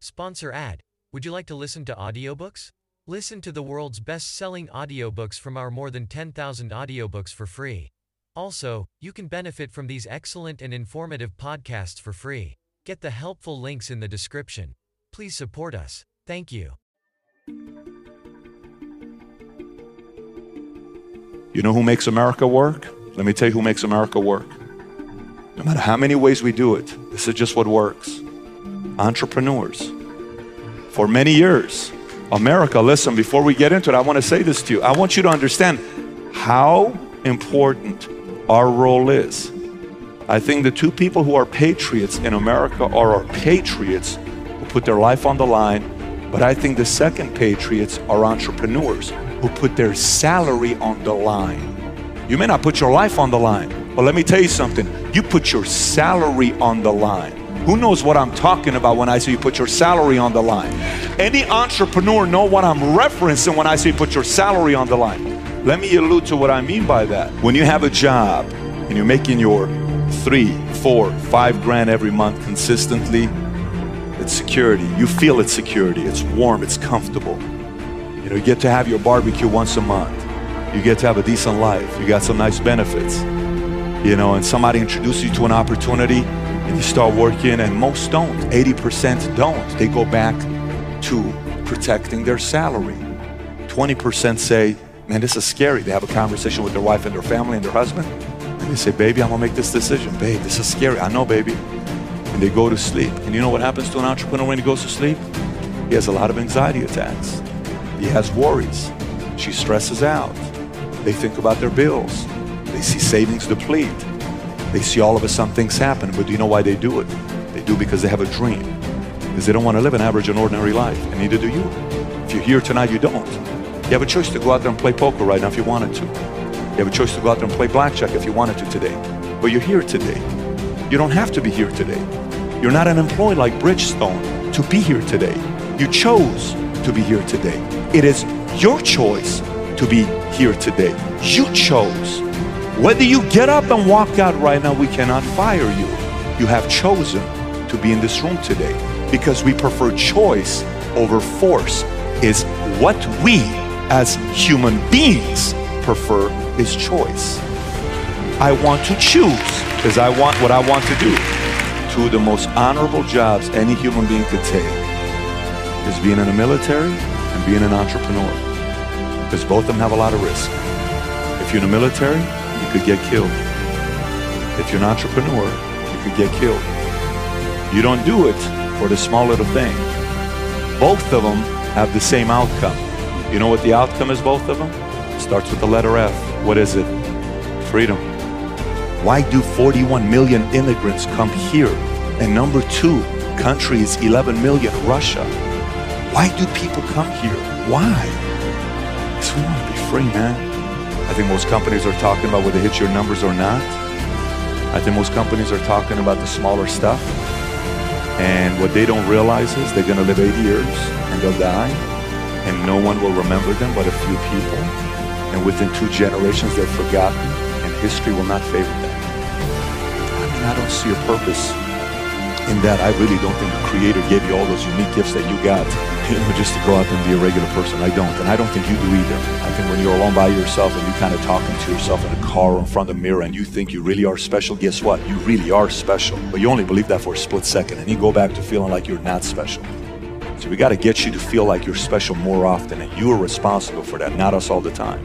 Sponsor ad. Would you like to listen to audiobooks? Listen to the world's best-selling audiobooks from our more than 10,000 audiobooks for free. Also, you can benefit from these excellent and informative podcasts for free. Get the helpful links in the description. Please support us. Thank you. You know who makes America work? Let me tell you who makes America work. No matter how many ways we do it, this is just what works. Entrepreneurs. For many years, America, listen, before we get into it, I want to say this to you. I want you to understand how important our role is. I think the two people who are patriots in America are our patriots who put their life on the line, but I think the second patriots are entrepreneurs who put their salary on the line. You may not put your life on the line, but let me tell you something. You put your salary on the line. Who knows what I'm talking about when I say you put your salary on the line? Any entrepreneur know what I'm referencing when I say put your salary on the line. Let me allude to what I mean by that. When you have a job and you're making your three, four, five grand every month consistently, it's security. You feel it's security. It's warm, it's comfortable. You know, you get to have your barbecue once a month. You get to have a decent life. You got some nice benefits. You know, and somebody introduces you to an opportunity and you start working, and most don't. 80% don't. They go back to protecting their salary. 20% say, man, this is scary. They have a conversation with their wife and their family and their husband. And they say, baby, I'm gonna make this decision. Babe, this is scary. I know, baby. And they go to sleep. And you know what happens to an entrepreneur when he goes to sleep? He has a lot of anxiety attacks. He has worries. She stresses out. They think about their bills. They see savings deplete. They see all of a sudden things happen. But do you know why they do it? They do because they have a dream. Because they don't want to live an average and ordinary life. And neither do you. If you're here tonight, you don't. You have a choice to go out there and play poker right now if you wanted to. You have a choice to go out there and play blackjack if you wanted to today. But you're here today. You don't have to be here today. You're not an employee like Bridgestone to be here today. You chose to be here today. It is your choice to be here today. You chose. Whether you get up and walk out right now, we cannot fire you. You have chosen to be in this room today because we prefer choice over force is what we as human beings prefer is choice. I want to choose because I want what I want to do. Two of the most honorable jobs any human being could take is being in the military and being an entrepreneur because both of them have a lot of risk. If you're in the military, you could get killed. If you're an entrepreneur, you could get killed. You don't do it for the small little thing. Both of them have the same outcome. You know what the outcome is, both of them? It starts with the letter F. What is it? Freedom. Why do 41 million immigrants come here? And number two country is 11 million, Russia. Why do people come here? Why? Because we want to be free, man. I think most companies are talking about whether they hit your numbers or not. I think most companies are talking about the smaller stuff. And what they don't realize is they're going to live 80 years and they'll die. And no one will remember them but a few people. And within two generations, they're forgotten. And history will not favor them. I mean, I don't see a purpose in that. I really don't think the Creator gave you all those unique gifts that you got, you know, just to go out and be a regular person. I don't. And I don't think you do either. I think when you're alone by yourself and you're kind of talking to yourself in a car or in front of the mirror and you think you really are special, guess what? You really are special. But you only believe that for a split second and you go back to feeling like you're not special. So we got to get you to feel like you're special more often and you are responsible for that, not us all the time.